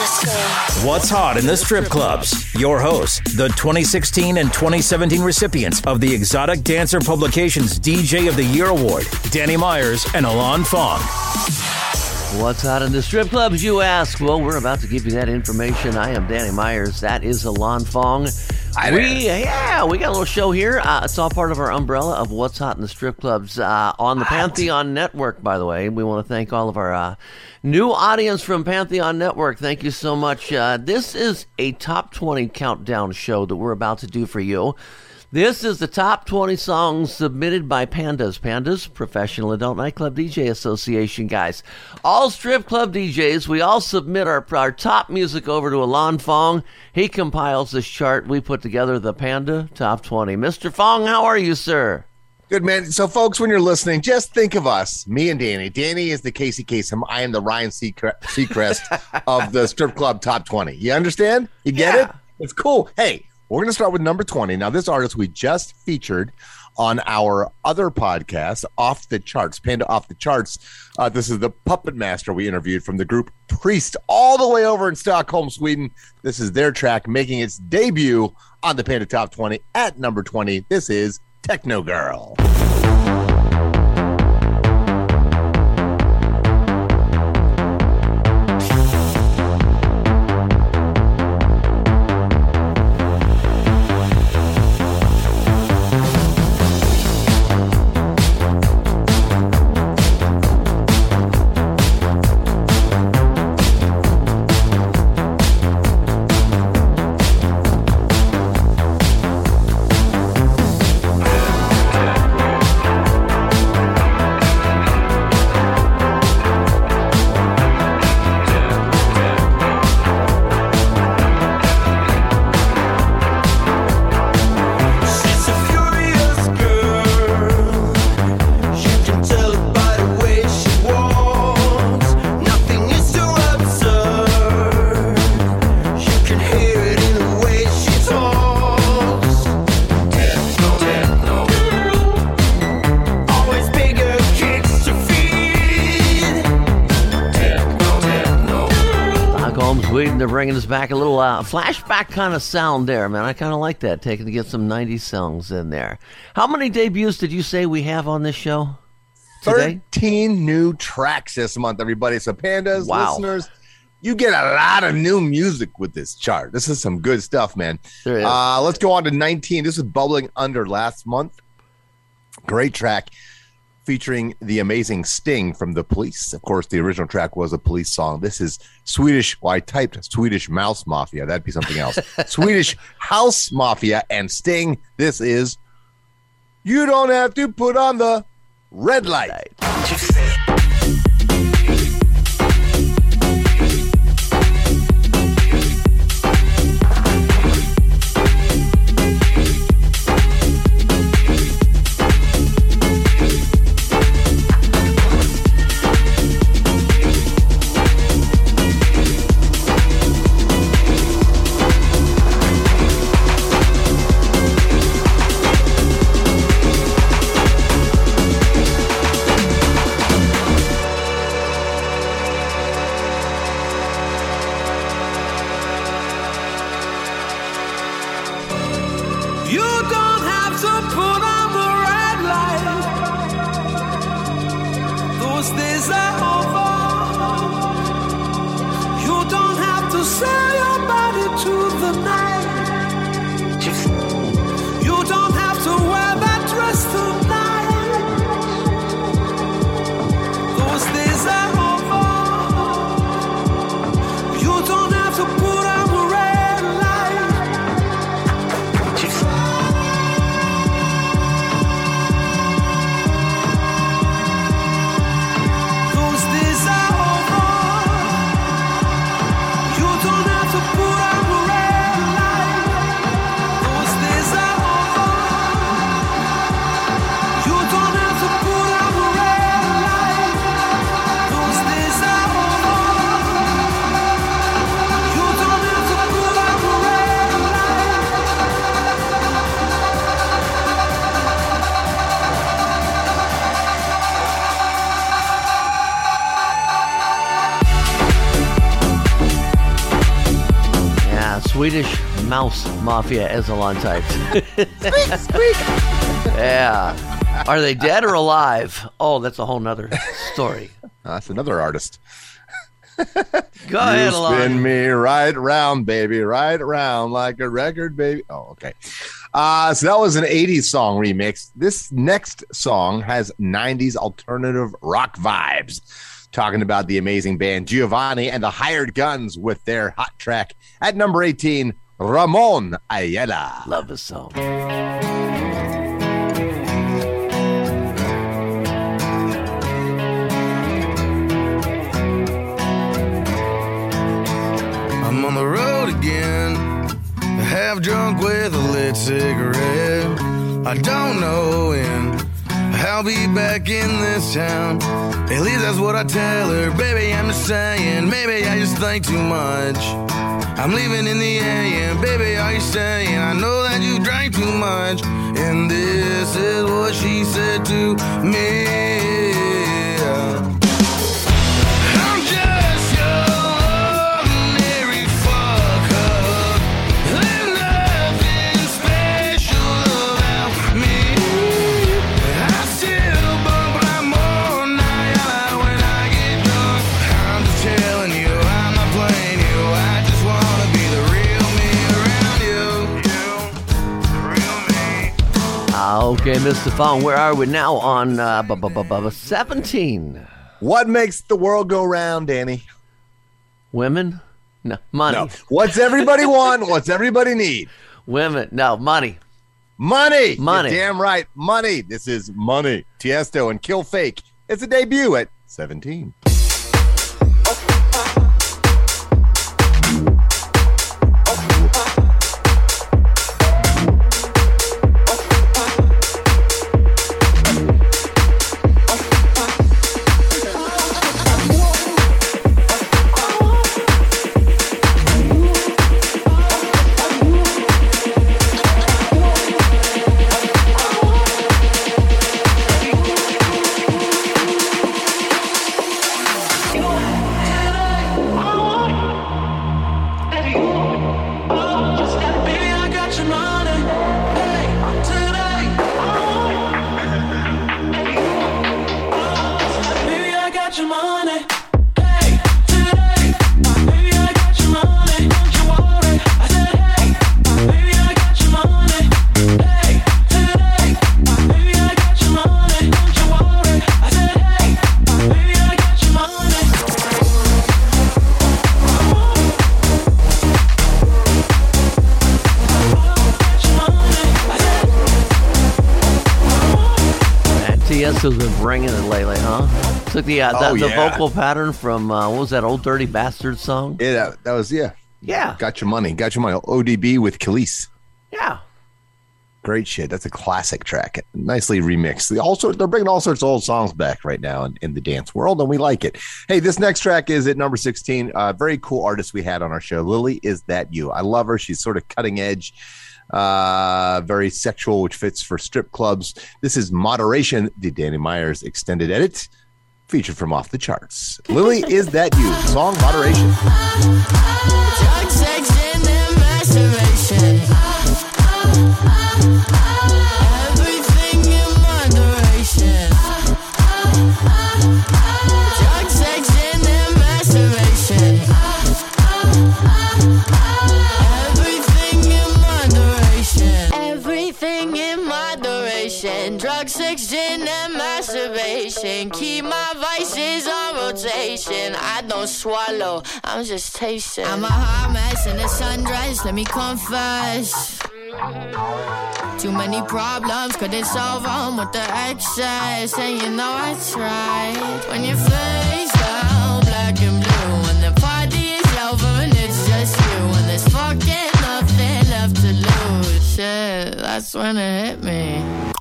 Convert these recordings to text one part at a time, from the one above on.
What's hot in the strip clubs? Your hosts, the 2016 and 2017 recipients of the Exotic Dancer Publications DJ of the Year Award, Danny Meyers and Alon Fong. What's hot in the strip clubs, you ask? Well, we're about to give you that information. I am Danny Meyers. That is Alon Fong. Hi we, yeah, we got a little show here. Uh, it's all part of our umbrella of what's hot in the strip clubs uh, on the Pantheon Network. By the way, we want to thank all of our uh, new audience from Pantheon Network. Thank you so much. Uh, this is a top twenty countdown show that we're about to do for you. This is the top 20 songs submitted by Pandas. Pandas, Professional Adult Nightclub DJ Association, guys. All strip club DJs, we all submit our, our top music over to Alon Fong. He compiles this chart. We put together the Panda Top 20. Mr. Fong, how are you, sir? Good man. So, folks, when you're listening, just think of us, me and Danny. Danny is the Casey Kasem. I am the Ryan Seacrest of the strip club top 20. You understand? You get Yeah. it? It's cool. Hey, we're going to start with number 20. Now, this artist we just featured on our other podcast, Off the Charts, Panda Off the Charts. Uh, this is the puppet master we interviewed from the group Priest, all the way over in Stockholm, Sweden. This is their track making its debut on the Panda Top 20 at number 20. This is Techno Girl. They're bringing us back a little uh, flashback kind of sound there, man. I kind of like that, taking to get some 90s songs in there. How many debuts did you say we have on this show today? 13 new tracks this month, everybody. So, pandas, Wow. listeners, you get a lot of new music with this chart. This is some good stuff, man. There is. Uh, let's go on to 19. This is bubbling under last month. Great track featuring the amazing Sting from the Police. Of course, the original track was a Police song. This is Swedish. Well, I typed Swedish Mouse Mafia. That'd be something else. Swedish House Mafia and Sting. This is You Don't Have to Put on the Red Light. Swedish Mouse Mafia, as Alon types. yeah. Are they dead or alive? Oh, that's a whole nother story. Uh, that's another artist. Go you ahead, spin me right round, baby, right around like a record, baby. Oh, okay. Uh, so that was an 80s song remix. This next song has 90s alternative rock vibes. Talking about the amazing band Giovannie and the Hired Guns with their hot track at number 18, Ramon Ayala. Love this song. I'm on the road again, half drunk with a lit cigarette. I don't know when I'll be back in this town. At least that's what I tell her. Baby, I'm just saying, maybe I just think too much. I'm leaving in the AM, baby, are you staying? I know that you drank too much. And this is what she said to me. Okay, Mr. Fong, where are we now on uh, bu- bu- bu- bu- 17? What makes the world go round, Danny? Women? No, money. No. What's everybody want? What's everybody need? Women? No, money. Money. You're Money. damn right. Money. This is Money. Tiesto and Killfake. It's a debut at 17. Tiesto's been bringing it lately, huh? Took the, uh, the, Oh, the vocal pattern from, uh, what was that, Old Dirty Bastard song? Yeah, that, that was, yeah. Yeah. Got your money. Got your money. ODB with Kelis. Yeah. Great shit. That's a classic track. Nicely remixed. They also they're bringing all sorts of old songs back right now in, in the dance world, and we like it. Hey, this next track is at number 16. Uh, very cool artist we had on our show. Lily, is that you? I love her. She's sort of cutting edge, uh, very sexual, which fits for strip clubs. This is Moderation, the Danny Meyers extended edit, featured from off the charts. Lily, is that you? Song Moderation. Moderation. Drug, sex, gin, and masturbation. Keep my vices on rotation. I don't swallow, I'm just tasting. I'm a hot mess in a sundress, let me confess. Too many problems, couldn't solve them with the excess. And you know I tried. When your face down, black and blue. When the party is over and it's just you. When there's fucking nothing left to lose. Shit, that's when it hit me.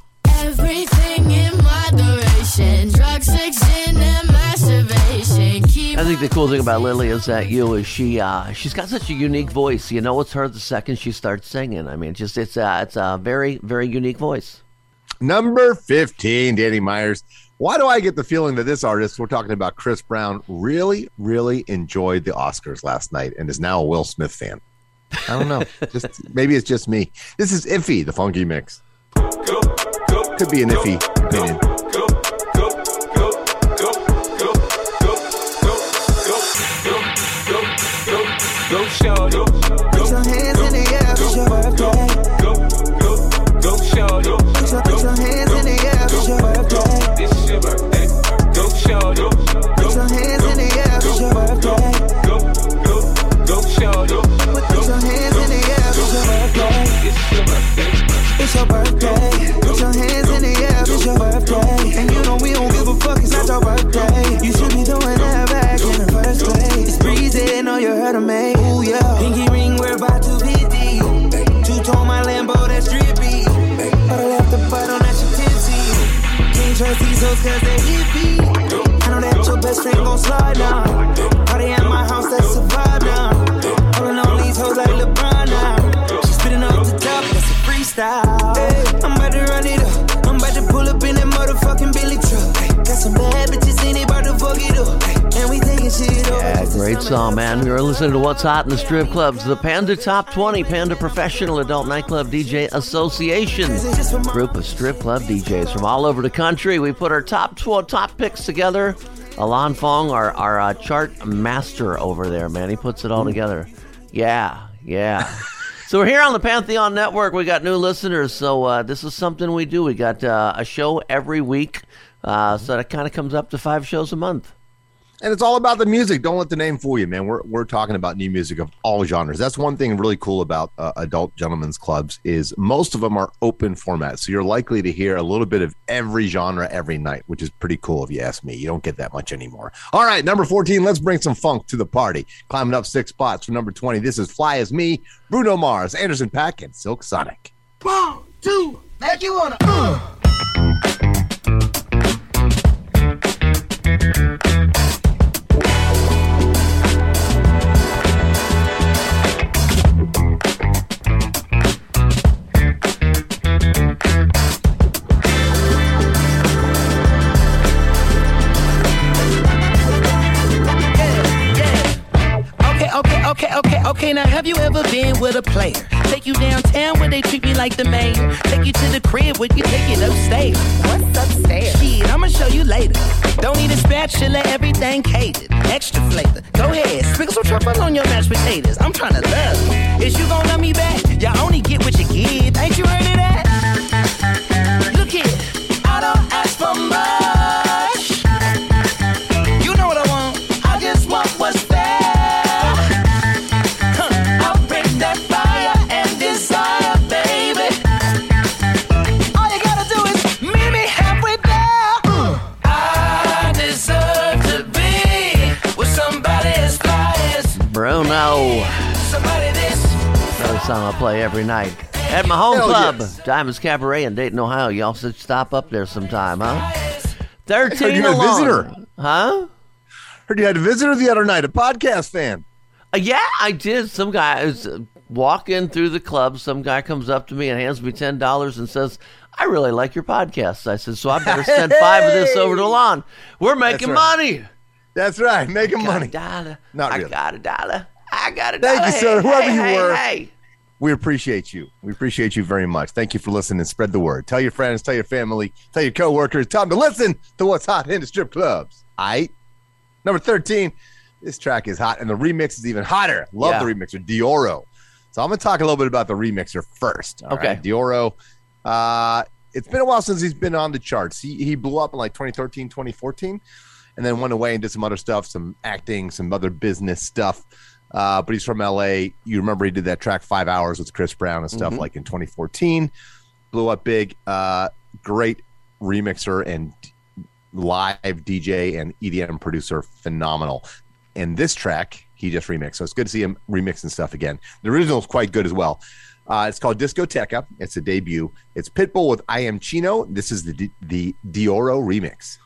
I think the cool thing about Lily is that you is she uh, she's got such a unique voice. You know it's her the second she starts singing. I mean, just it's a, it's a very very unique voice. Number 15, Danny Meyers. Why do I get the feeling that this artist, we're talking about Chris Brown, really, really enjoyed the Oscars last night and is now a Will Smith fan? I don't know. just maybe it's just me. This is iffy, the Funkymix. Could be an iffy opinion. Go shorty. Put your hands Song, man. we are listening to What's Hot in the Strip Clubs, the Panda Top 20 Panda Professional Adult Nightclub DJ Association. Group of strip club DJs from all over the country. We put our top 12 top picks together. Alon Fong, our, our uh, chart master over there, man. He puts it all together. Yeah, yeah. So we're here on the Pantheon Network. We got new listeners, so uh, this is something we do. We got uh, a show every week, uh, so that kind of comes up to five shows a month. And it's all about the music. Don't let the name fool you, man. We're, we're talking about new music of all genres. That's one thing really cool about uh, adult gentlemen's clubs is most of them are open format. So you're likely to hear a little bit of every genre every night, which is pretty cool if you ask me. You don't get that much anymore. All right, number 14, let's bring some funk to the party. Climbing up six spots from number 20. This is Fly As Me, Bruno Mars, Anderson.Paak, and Silk Sonic. One, two, make you wanna. Uh. Okay, okay. Now, have you ever been with a player? Take you downtown where they treat me like the mayor. Take you to the crib where you take it upstairs. What's upstairs? Shit, I'ma show you later. Don't need a spatula, everything catered. Extra flavor. Go ahead, sprinkle some truffle on your mashed potatoes. I'm trying to love you. Is you gonna love me back? Y'all only get what you give. Ain't you heard Bruno. somebody. Another song I'll play every night. At my home Hell club, yes. Diamonds Cabaret in Dayton, Ohio. Y'all should stop up there sometime, huh? 13 you had a visitor. Huh? Heard you had a visitor the other night, a podcast fan. Uh, yeah, I did. Some guy is uh, walking through the club. Some guy comes up to me and hands me ten dollars and says, "I really like your podcast." I said, "So I better send five of this over to Lon. We're making right. money. That's right, making Got money. dollar. Not I really. got a dollar. I got a Thank you, sir, Hey, whoever you hey, were. Hey. We appreciate you. We appreciate you very much. Thank you for listening. Spread the word. Tell your friends, tell your family, tell your coworkers. Tell them to listen to what's hot in the strip clubs. All right. Number 13. This track is hot, and the remix is even hotter. Love Yeah. the remixer, Deorro. So I'm going to talk a little bit about the remixer first. Okay. right? Deorro. Uh, it's been a while since he's been on the charts. He, he blew up in like 2013, 2014, and then went away and did some other stuff, some acting, some other business stuff. Uh, but he's from LA. You remember he did that track Five Hours with Chris Brown and stuff like in 2014. Blew up big. Uh, great remixer and live DJ and EDM producer. Phenomenal. And this track he just remixed. So it's good to see him remixing stuff again. The original is quite good as well. Uh, it's called Discoteca. It's a debut. It's Pitbull with IamChino. This is the D- the Deorro remix.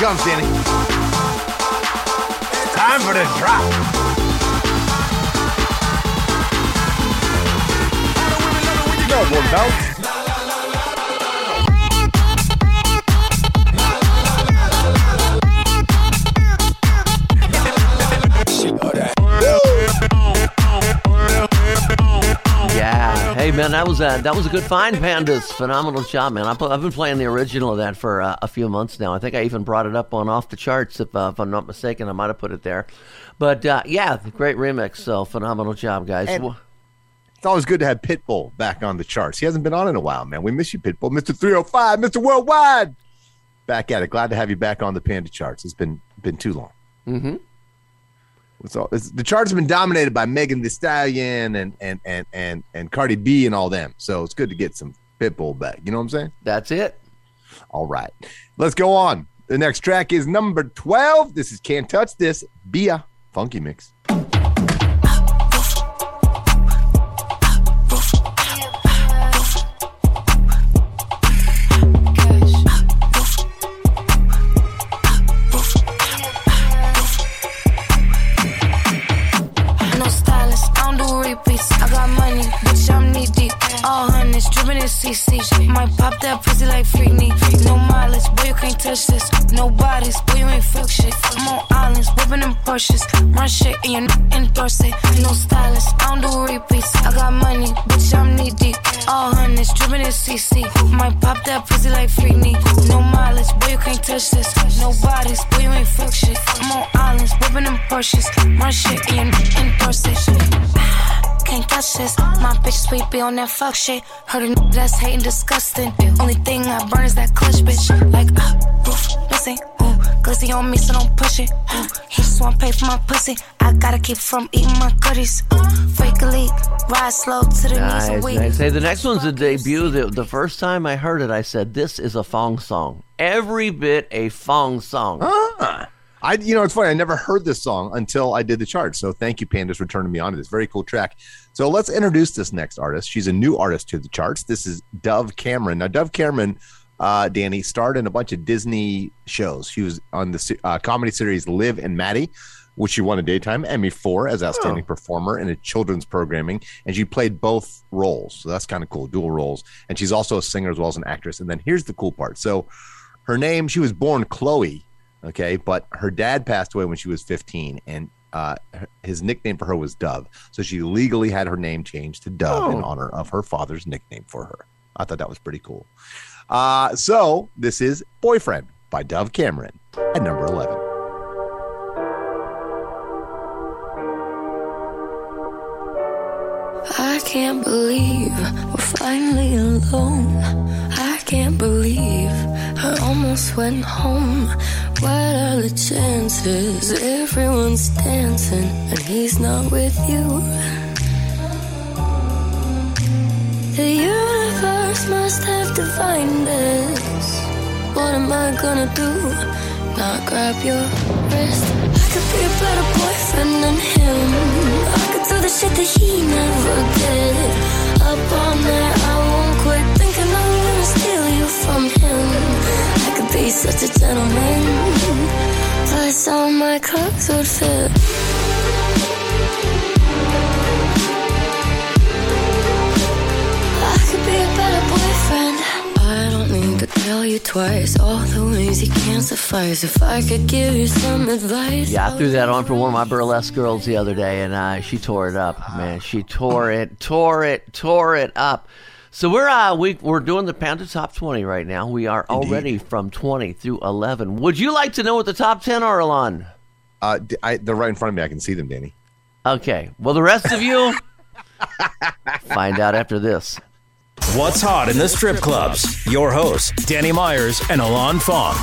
Comes, Danny. Time for the drop. One bounce. Man, that was a, that was a good find, Pandas. Phenomenal job, man. I've been playing the original of that for uh, a few months now. I think I even brought it up on Off the Charts, if, uh, if I'm not mistaken. I might have put it there. But uh, yeah, great remix. So phenomenal job, guys. And- It's always good to have Pitbull back on the charts. He hasn't been on in a while, man. We miss you, Pitbull. Mr. 305, Mr. Worldwide. Back at it. Glad to have you back on the Panda charts. It's been been too long. Mm-hmm. It's all, it's, the charts have been dominated by Megan Thee Stallion and and and and and Cardi B and all them. So it's good to get some Pitbull back. You know what I'm saying? That's it. All right. Let's go on. The next track is number 12. This is Can't Touch This. Bia Funkymix. CC. Might pop that pussy like Freaknik. No mileage, boy, you can't touch this. No bodies, boy, you ain't fuck shit. I'm on islands, whipping them Porsches. Run shit and you n- endorse. No stylist, I don't do repeats. I got money, bitch, I'm knee deep. All hundreds, dripping in CC. Might pop that pussy like Freaknik. No mileage, boy, you can't touch this. No bodies, boy, you ain't fuck shit. I'm on islands, whipping them Porsches. Run shit and you n- endorse. Can't touch this. My bitch sweet be on that fuck shit. Heard a n- that's hating disgusting. Only thing I burn is that clutch, bitch. Like, uh, roof, listen, ooh. Glizzy on me, so don't push it. Ooh. He just wanna pay for my pussy. I gotta keep from eating my goodies. Fake elite, ride slow to the knees Nice, weak. nice. Hey, the next one's a debut. The, the first time I heard it, I said, "This is a Fong song. Every bit a Fong song." Ah. I, you know, it's funny. I never heard this song until I did the chart. So thank you, Pandas, for turning me on to this very cool track. So let's introduce this next artist. She's a new artist to the charts. This is Dove Cameron. Now, Dove Cameron, uh, Danny, starred in a bunch of Disney shows. She was on the uh, comedy series Liv and Maddie, which she won a daytime Emmy for as outstanding performer in a children's programming, and she played both roles. So that's kind of cool, dual roles. And she's also a singer as well as an actress. And then here's the cool part. So her name, she was born Chloe, okay, but her dad passed away when she was 15, and uh, his nickname for her was Dove. So she legally had her name changed to Dove in Oh. honor of her father's nickname for her. I thought that was pretty cool. Uh, so this is Boyfriend by Dove Cameron at number 11. I can't believe we're finally alone. I can't believe I almost went home. What are the chances? Everyone's dancing and he's not with you. The universe must have divined this. What am I gonna do? Not grab your wrist. I could be a better boyfriend than him. I could do the shit that he never did. Up all night, I won't from him. I could be such a gentleman. Plus, all my clothes would fit. I could be a better boyfriend. I don't need to tell you twice all the ways you can't suffice. If I could give you some advice. Yeah, I threw that on for one of my burlesque girls the other day, and uh, she tore it up. Man, she tore it, tore it, tore it up. So we're uh, we we're doing the Panda Top 20 right now. We are already from 20 through 11. Would you like to know what the top 10 are, Alon? Uh, d- I, they're right in front of me. I can see them, Danny. Okay. Well, the rest of you find out after this. What's hot in the strip clubs? Your hosts, Danny Meyers and Alon Fong.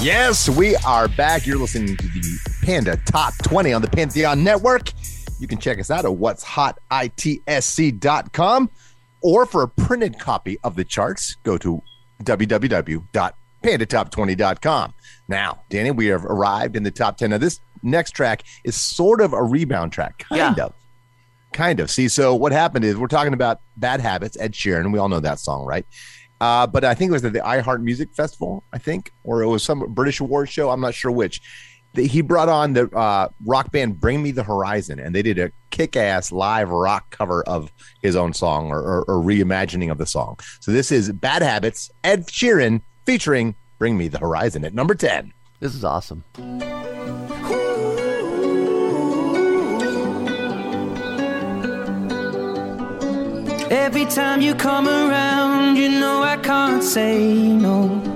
Yes, we are back. You're listening to the Panda Top 20 on the Pantheon Network. You can check us out at what's hot itc.com or for a printed copy of the charts, go to www.pandatop20.com. Now, Danny, we have arrived in the top 10. Now, this next track is sort of a rebound track, kind Yeah. of. Kind of. See, so what happened is we're talking about Bad Habits, Ed Sheeran. We all know that song, right? Uh, but I think it was at the iHeart Music Festival, I think, or it was some British award show. I'm not sure which. The- He brought on the uh, rock band Bring Me the Horizon, and they did a kick-ass live rock cover of his own song or, or, or reimagining of the song. So this is Bad Habits, Ed Sheeran featuring Bring Me the Horizon at number 10. This is awesome. Every time you come around, you know I can't say no.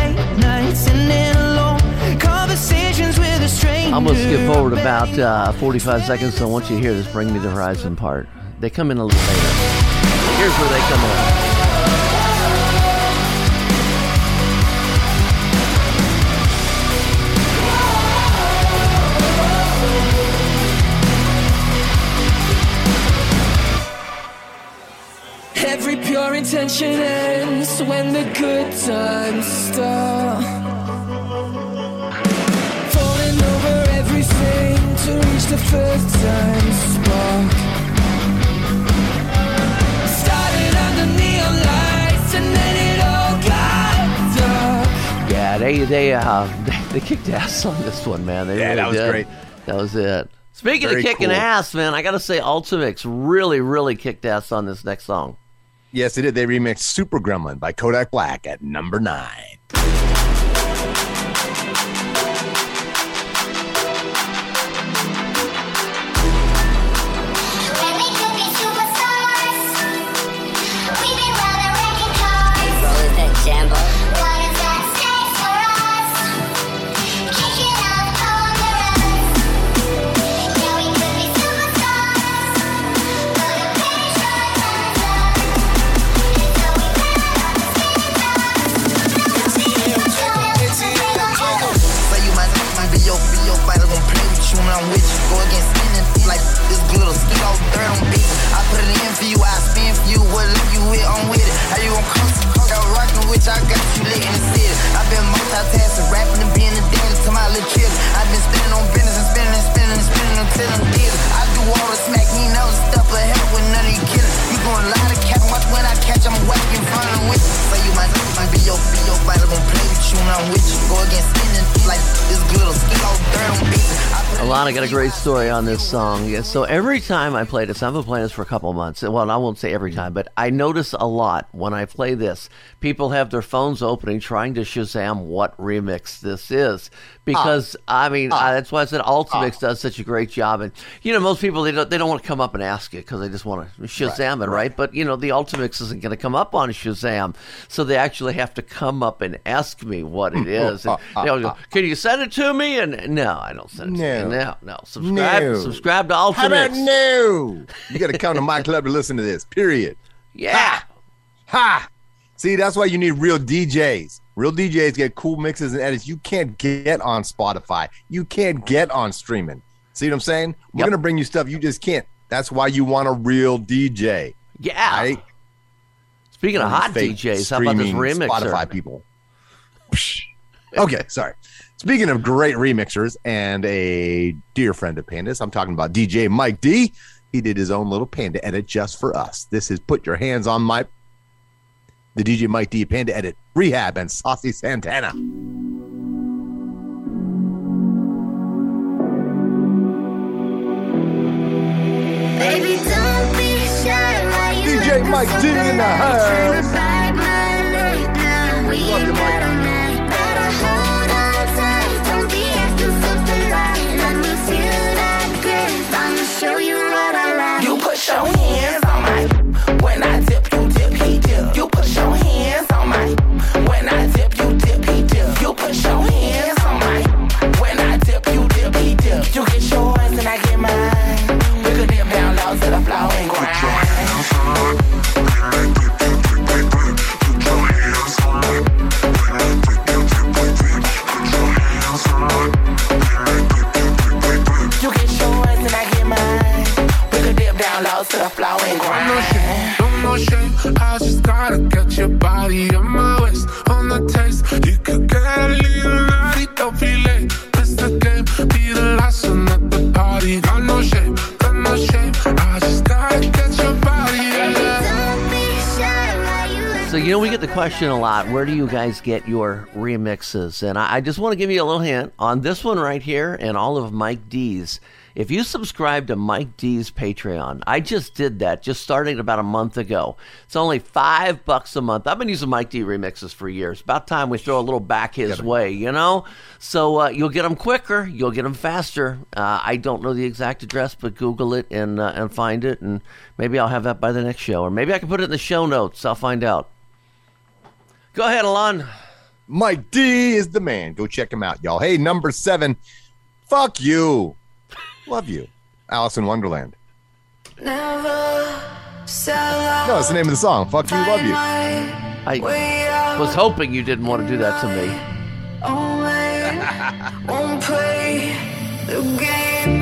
I'm going to skip forward about uh, 45 seconds, so I want you to hear this Bring Me the Horizon part. They come in a little later. Here's where they come in. Every pure intention ends when the good times start. Reach the first time spark. Started under neon lights and then it all got dark. Yeah, they they uh they, they kicked ass on this one, man. They Yeah, really that was did. great. That was it. Speaking Very of kicking cool. ass, man, I gotta say Ultimix really, really kicked ass on this next song. Yes, they did. They remixed Super Gremlin by Kodak Black at number nine. Story on this song. Yeah, so every time I play this, I've been playing this for a couple months. Well, I won't say every time, but I notice a lot when I play this. People have their phones opening, trying to Shazam what remix this is. Because ah. I mean, ah. I, that's why I said Ultimix ah. does such a great job. And you know, most people they don't they don't want to come up and ask it because they just want to Shazam it, right? But you know, the Ultimix isn't going to come up on Shazam, so they actually have to come up and ask me what it is. And they'll go, Can you send it to me? And no, I don't send it to you. No, no. Subscribe, No. subscribe to How about no? You got to come to my club to listen to this. Period. Yeah. Ha! See, that's why you need real DJs. Real DJs get cool mixes and edits you can't get on Spotify. You can't get on streaming. See what I'm saying? We're Yep. gonna bring you stuff you just can't. That's why you want a real DJ. Yeah. Right? Speaking of hot DJs, how about this remixer? Spotify people. okay, sorry. Speaking of great remixers and a dear friend of Pandas, I'm talking about DJ Mike D. He did his own little Panda edit just for us. This is Put Your Hands on My. The DJ Mike D Panda edit, R3hab, and Saucy Santana. Baby, don't be shy. DJ Mike D in the house. Question a lot. Where do you guys get your remixes? And I, I just want to give you a little hint on this one right here and all of Mike D's. If you subscribe to Mike D's Patreon, I just did that, just starting about a month ago. It's only five bucks a month. I've been using Mike D remixes for years. About time we throw a little back his way, you know? So uh, you'll get them quicker, you'll get them faster. Uh, I don't know the exact address, but Google it and uh, and find it, and maybe I'll have that by the next show, or maybe I can put it in the show notes. I'll find out. Go ahead, Alon. Mike D is the man. Go check him out, y'all. Hey, number seven. Fuck you. Love you. Alison Wonderland. Never sell out. No, it's the name of the song. Fuck you, love you. I was hoping you didn't want to do that to me. Only won't play the game.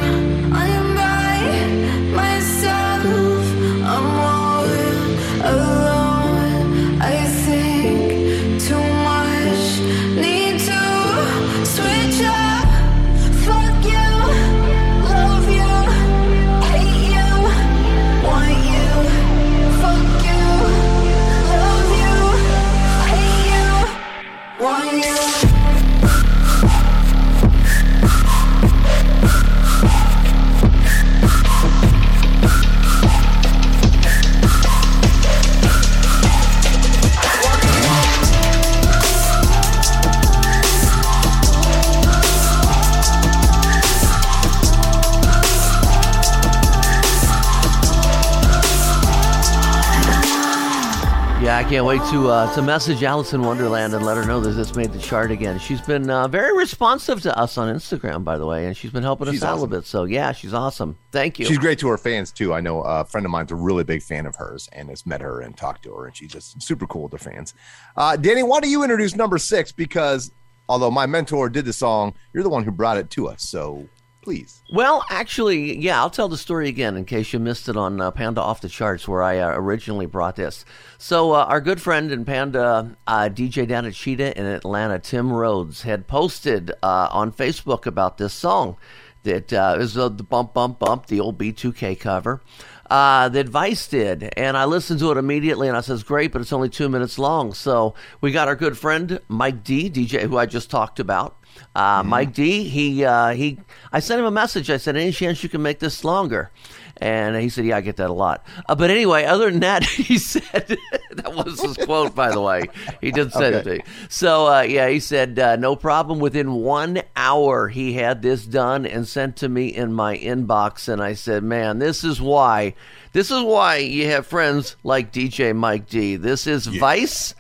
Yeah, I can't wait to uh, to message Alison Wonderland and let her know that this made the chart again. She's been uh, very responsive to us on Instagram, by the way, and she's been helping She's us out a little bit. So yeah, she's awesome. Thank you. She's great to her fans too. I know a friend of mine's a really big fan of hers and has met her and talked to her, and she's just super cool with her fans. Uh, Danny, why don't you introduce number six? Because although my mentor did the song, you're the one who brought it to us. So please. Well, actually, yeah, I'll tell the story again in case you missed it on uh, Panda Off the Charts, where I uh, originally brought this. So, uh, our good friend and Panda uh, DJ down at Cheetah in Atlanta, Tim Rhodes, had posted uh, on Facebook about this song that uh, is the Bump Bump Bump, the old B2K cover. Uh, that Vice did, and I listened to it immediately, and I says, "Great, but it's only two minutes long." So we got our good friend Mike D, DJ, who I just talked about, uh, Mike D, he uh, he, I sent him a message. I said, "Any chance you can make this longer?" And he said, "Yeah, I get that a lot." Uh, but anyway, other than that, he said that was his quote, by the way. He did say it to me. So uh, yeah, he said, uh, "No problem." Within one hour, he had this done and sent to me in my inbox, and I said, "Man, this is why." This is why you have friends like DJ Mike D. This is Vice,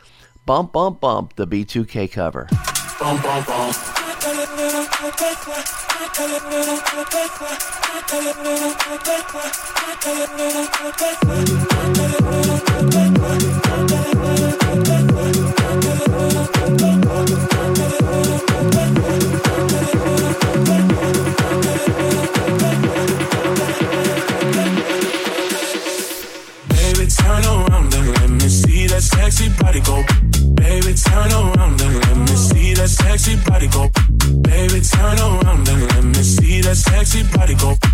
Bump Bump Bump, the B2K cover. Bum, bum, bum. Baby, turn around and let me see that sexy body go. Turn around and let me see that sexy body go. Baby, turn around and let me see that sexy body go.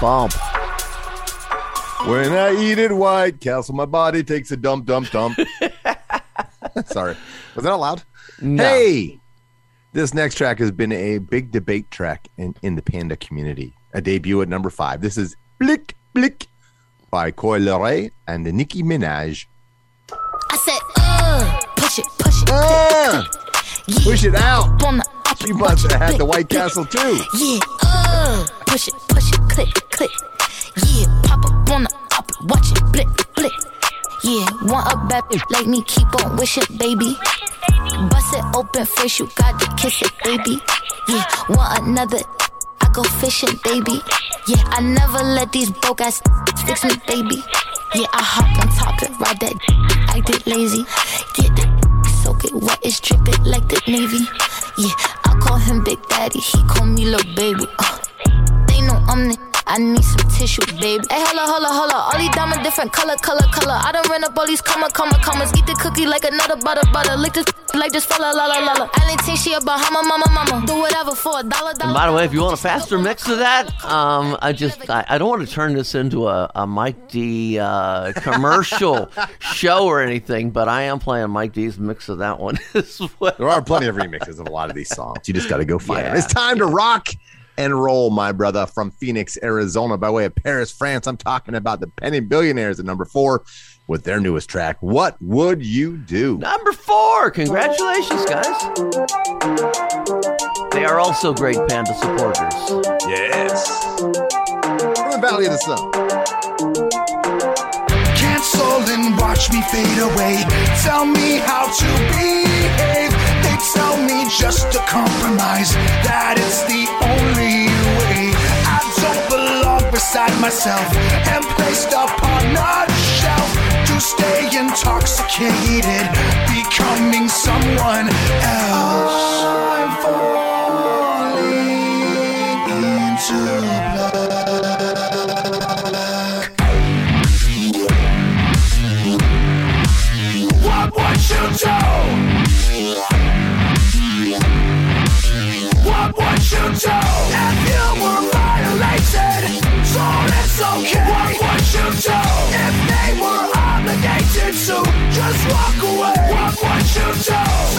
Bump Bump Bump. When I eat it white, castle, my body takes a dump, dump, dump. Sorry. Was that allowed? No. Hey, this next track has been a big debate track in, in the panda community. A debut at number five. This is Blick Blick by Coi Leray and Nicki Minaj. I said, uh, push it, push it. Uh, Yeah. push it out. On the up She and must have had the White. Castle too. Yeah, uh, push it, push it, click, click. Yeah, pop up on the up, watch it, blick, blick. Yeah, want a bad like me, keep on wishing, baby. Bust it open first, you got to kiss it, baby. Yeah, want another, I go fishing, baby. Yeah, I never let these broke ass fix me, baby. Yeah, I hop on top it, ride that act it lazy. Get that soak it wet, it's dripping like the Navy. Yeah, I call him Big Daddy, he call me little baby. Uh, they know I'm the. I need some tissue, baby. Hey, holla, holla, holla. All these diamonds different color, color, color. I done ran up all these comma, comma, commas. Eat the cookie like another butter, butter. Lick this like just fella, la, la, la, la. I didn't think she a Bahama, mama, mama. Do whatever for a dollar, dollar. And by the way, if you want a faster mix of that, um, I just I, I don't want to turn this into a, a Mike D uh, commercial show or anything, but I am playing Mike D's mix of that one as well. There are plenty of remixes of a lot of these songs. You just got to go find them. It's time to rock and roll, my brother, from Phoenix, Arizona, by way of Paris, France. I'm talking about the Penny Billionaires at number four with their newest track. What would you do? Number four. Congratulations, guys. They are also great Panda supporters. Yes. From the Valley of the Sun. Cancel and watch me fade away. Tell me how to behave. Tell me just to compromise. That it's the only way. I don't belong beside myself and placed upon a shelf to stay intoxicated, becoming someone else.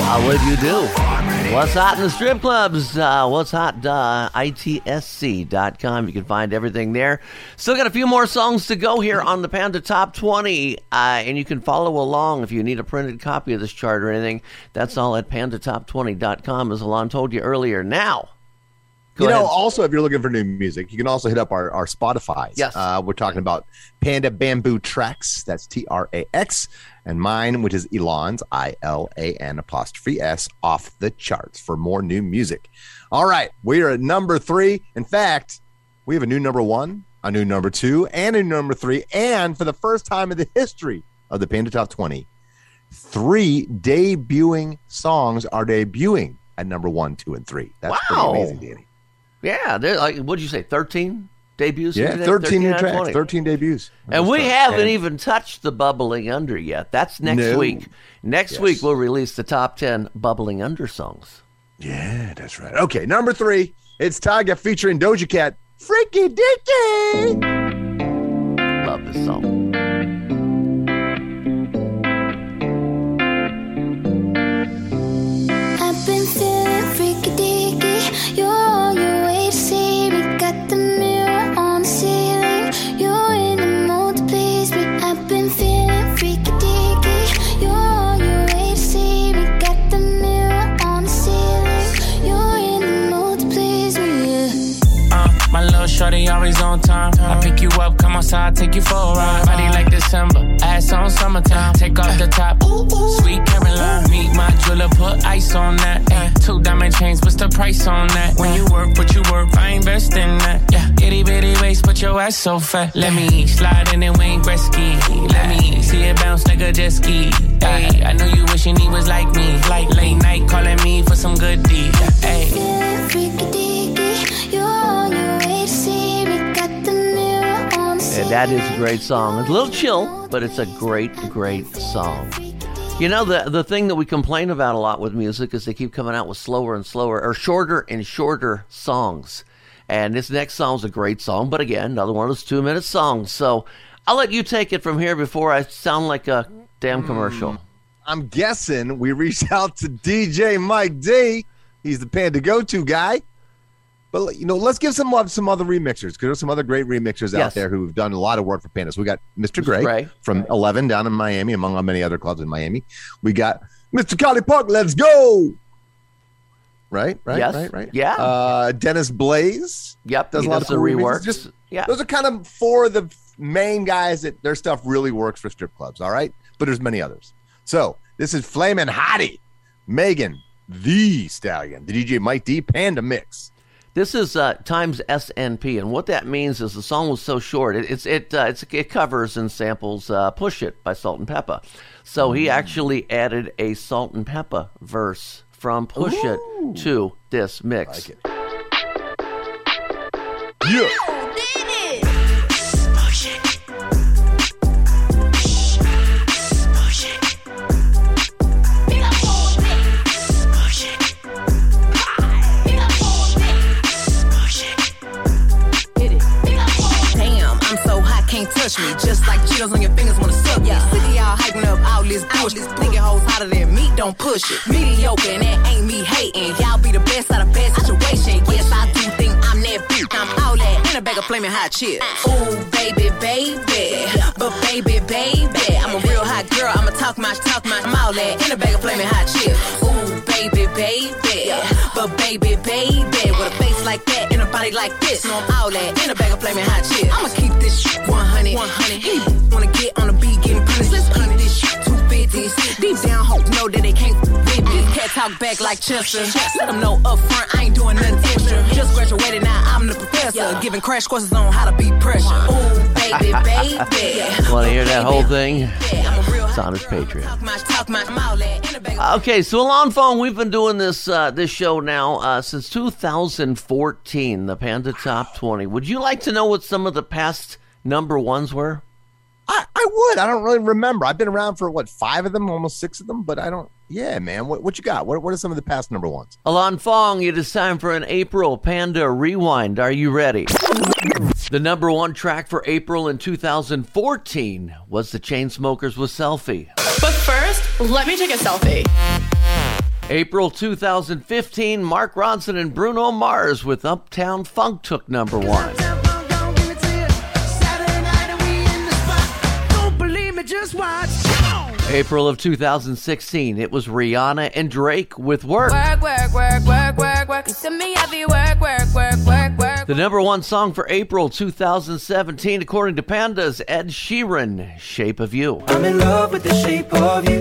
Do? What would you do? What's hot in the strip clubs? Uh, what's hot? Uh, ITC.com. You can find everything there. Still got a few more songs to go here on the Panda Top 20. Uh, and you can follow along if you need a printed copy of this chart or anything. That's all at pandatop20.com, as Alon told you earlier. Now, Go you know, ahead. also, if you're looking for new music, you can also hit up our, our Spotify. Yes. Uh, we're talking about Panda Bamboo Tracks. That's T R A X. And mine, which is Elon's, I L A N apostrophe S, off the charts for more new music. All right. We are at number three. In fact, we have a new number one, a new number two, and a new number three. And for the first time in the history of the Panda Top 20, three debuting songs are debuting at number one, two, and three. That's Wow. pretty amazing, Danny. yeah, they're like, what'd you say, 13 debuts? Yeah, today? 13 new tracks, 20. 13 debuts. And we haven't and- even touched the bubbling under yet. That's next No. week. Next Yes. week we'll release the top ten bubbling under songs. Yeah, that's right. Okay, number three, it's Tyga featuring Doja Cat. Freaky Dicky. Love this song. Up, outside, take you for a ride. Body like December, ass on summertime. Take off the top, sweet Caroline. Meet my jeweler, put ice on that. eh. Two diamond chains, what's the price on that? When you work, what you work, I invest in that. Yeah, itty bitty waist, but your ass so fat. Let me slide in and Wayne Gretzky. Let me see it bounce like a jet ski. Ay, I know you wishing he was like me. Like late night calling me for some good deed. Ay. Freaky And that is a great song. It's a little chill, but it's a great, great song. You know, the the thing that we complain about a lot with music is they keep coming out with slower and slower or shorter and shorter songs. And this next song's a great song, but again, another one of those two minute songs. So I'll let you take it from here before I sound like a damn commercial. Hmm. I'm guessing we reached out to DJ Mike D. He's the Panda go-to guy. But you know, let's give some love to some other remixers because there's some other great remixers out there who've done a lot of work for Pandas. We got Mr. Gray, Gray. from 11 down in Miami, among many other clubs in Miami. We got Mr. Collipark. Let's go. Right, right, Yes. right, right. Yeah. Uh, Dennis Blaze. Yep, does a lot does of cool reworks. Just Yeah. those are kind of four of the main guys that their stuff really works for strip clubs. All right, but there's many others. So this is Flamin' Hottie, Megan Thee Stallion, the DJ Mike D Panda mix. This is uh, times SNP, and what that means is the song was so short. It, it's it uh, it's, it covers and samples uh, "Push It" by Salt-N-Pepa. So he actually added a Salt-N-Pepa verse from "Push It" to this mix. Yeah. All this bullshit. Hoes hotter than me, don't push it. Mediocre, and that ain't me hating. Y'all be the best out of bad situation. Yes, I do think I'm that bitch. I'm all that in a bag of flaming hot chips. Ooh, baby, baby. But baby, baby. I'm a real hot girl. I'ma talk my talk my I'm all that in a bag of flaming hot chips. Ooh, baby, baby. But baby, baby. With a face like that and a body like this. No, I'm all that in a bag of flaming hot chips. I'ma keep this shit 100. 100. Any wanna get on the with me. Cat talk back like Chester. Let them know up front, I ain't doing nothing extra. Just graduated, now I'm the professor. Giving crash courses on how to beat pressure. Ooh, baby, baby. Want to hear that whole thing? It's on his Patreon. Talk my, talk my, I'm all that in a bag of Okay, so Alon Fong, we've been doing this uh, this show now uh, since 2014, the Panda Top 20. Would you like to know what some of the past number ones were? I, I would. I don't really remember. I've been around for what five of them, almost six of them, but I don't. Yeah, man. What what you got? What what are some of the past number ones? Alon Fong, it is time for an April Panda Rewind. Are you ready? The number one track for April in 2014 was the Chainsmokers with Selfie. But first, let me take a selfie. April 2015, Mark Ronson and Bruno Mars with Uptown Funk took number one. April of 2016, it was Rihanna and Drake with Work. Work, work, work, work, work, work. You see me heavy work, work, work, work, work. The number one song for April 2017, according to Pandas, Ed Sheeran, Shape of You. I'm in love with the shape of you.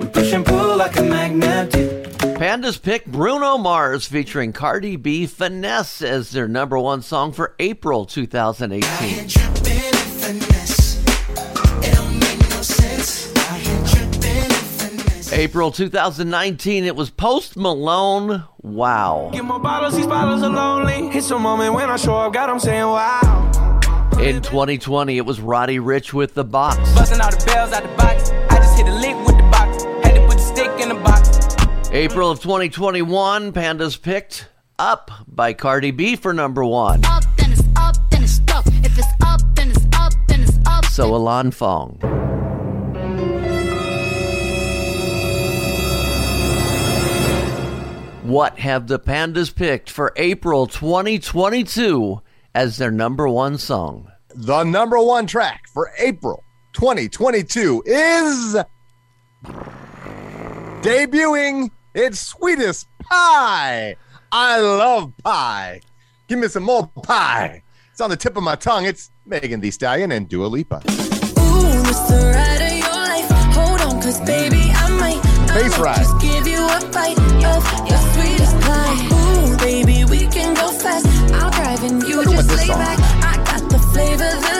We push and pull like a magnet do. Pandas pick Bruno Mars featuring Cardi B Finesse as their number one song for April 2018. April 2019, it was Post Malone. Wow. Get more bottles, these bottles are lonely. It's a moment when I show up, God, I'm saying wow. In 2020, it was Roddy Ricch with The Box. Busting all the bells out the box. I just hit a lick with the box. Had to put the stick in the box. April of 2021, Pandas picked Up by Cardi B for number one. Up, then it's up, then it's stuck. If it's up, then it's up, then it's up. So Alon Fong. What have the Pandas picked for April 2022 as their number one song? The number one track for April 2022 is debuting. It's Sweetest Pie. I love pie. Give me some more pie. It's on the tip of my tongue. It's Megan Thee Stallion and Dua Lipa. Ooh, it's the and you just lay back. I got the flavor,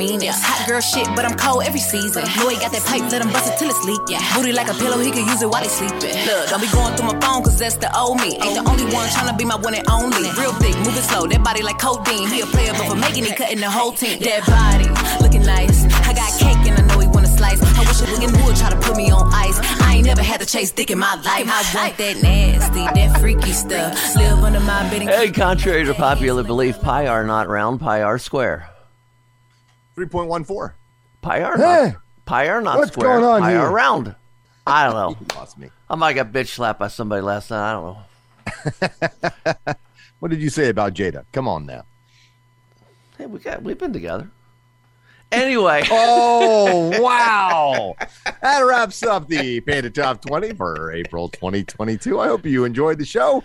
Pussy is the. Hot girl shit, but I'm cold every season. Know he got that pipe, let him bust it till it's leak. Yeah. Booty like a pillow, he could use it while he sleeping. Look, don't be going through my phone, cause that's the old me. Ain't the only one tryna be my one and only. Real thick, moving slow, that body like codeine. He a player, but for making it, cutting the whole team. That body, looking nice. I got cake and I know he wanna slice. I wish a nigga would try to put me on ice. I ain't never had to chase dick in my life. I want that nasty, that freaky stuff. Live under my bed Hey, contrary to popular belief, pi are not round, pi are square. 3.14. Pi are Hey, not, pi are not what's square. going on pi here? are round. I don't know. You lost me. I might got bitch slapped by somebody last night. I don't know. What did you say about Jada? Come on now. Hey, we got we've been together. Anyway. Oh, wow. that wraps up the Panda Top 20 for April 2022. I hope you enjoyed the show.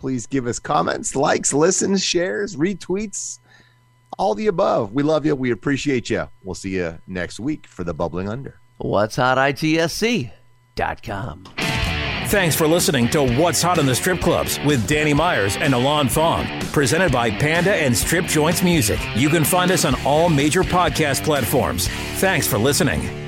Please give us comments, likes, listens, shares, retweets, all the above. We love you. We appreciate you. We'll see you next week for the Bubbling Under. What's Hot ITC.com. Thanks for listening to What's Hot in the Strip Clubs with Danny Meyers and Alon Fong, presented by Panda and Strip Joints Music. You can find us on all major podcast platforms. Thanks for listening.